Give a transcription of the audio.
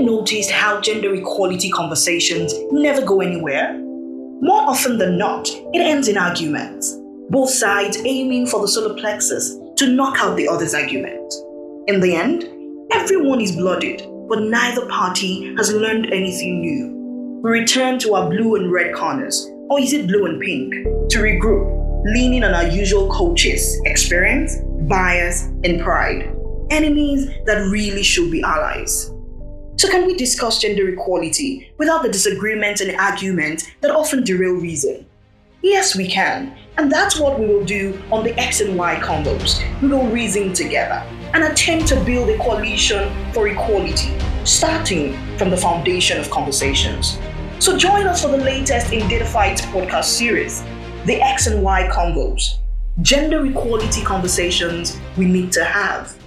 noticed how gender equality conversations never go anywhere? More often than not, it ends in arguments, both sides aiming for the solar plexus to knock out the other's argument. In the end, everyone is blooded, but neither party has learned anything new. We return to our blue and red corners, or is it blue and pink, to regroup, leaning on our usual coaches, experience, bias, and pride. Enemies that really should be allies. So, can we discuss gender equality without the disagreements and arguments that often derail reason? Yes, we can. And that's what we will do on the X and Y Convos. We will reason together and attempt to build a coalition for equality, starting from the foundation of conversations. So join us for the latest in Dataphyte's podcast series, the X and Y Convos, gender equality conversations we need to have.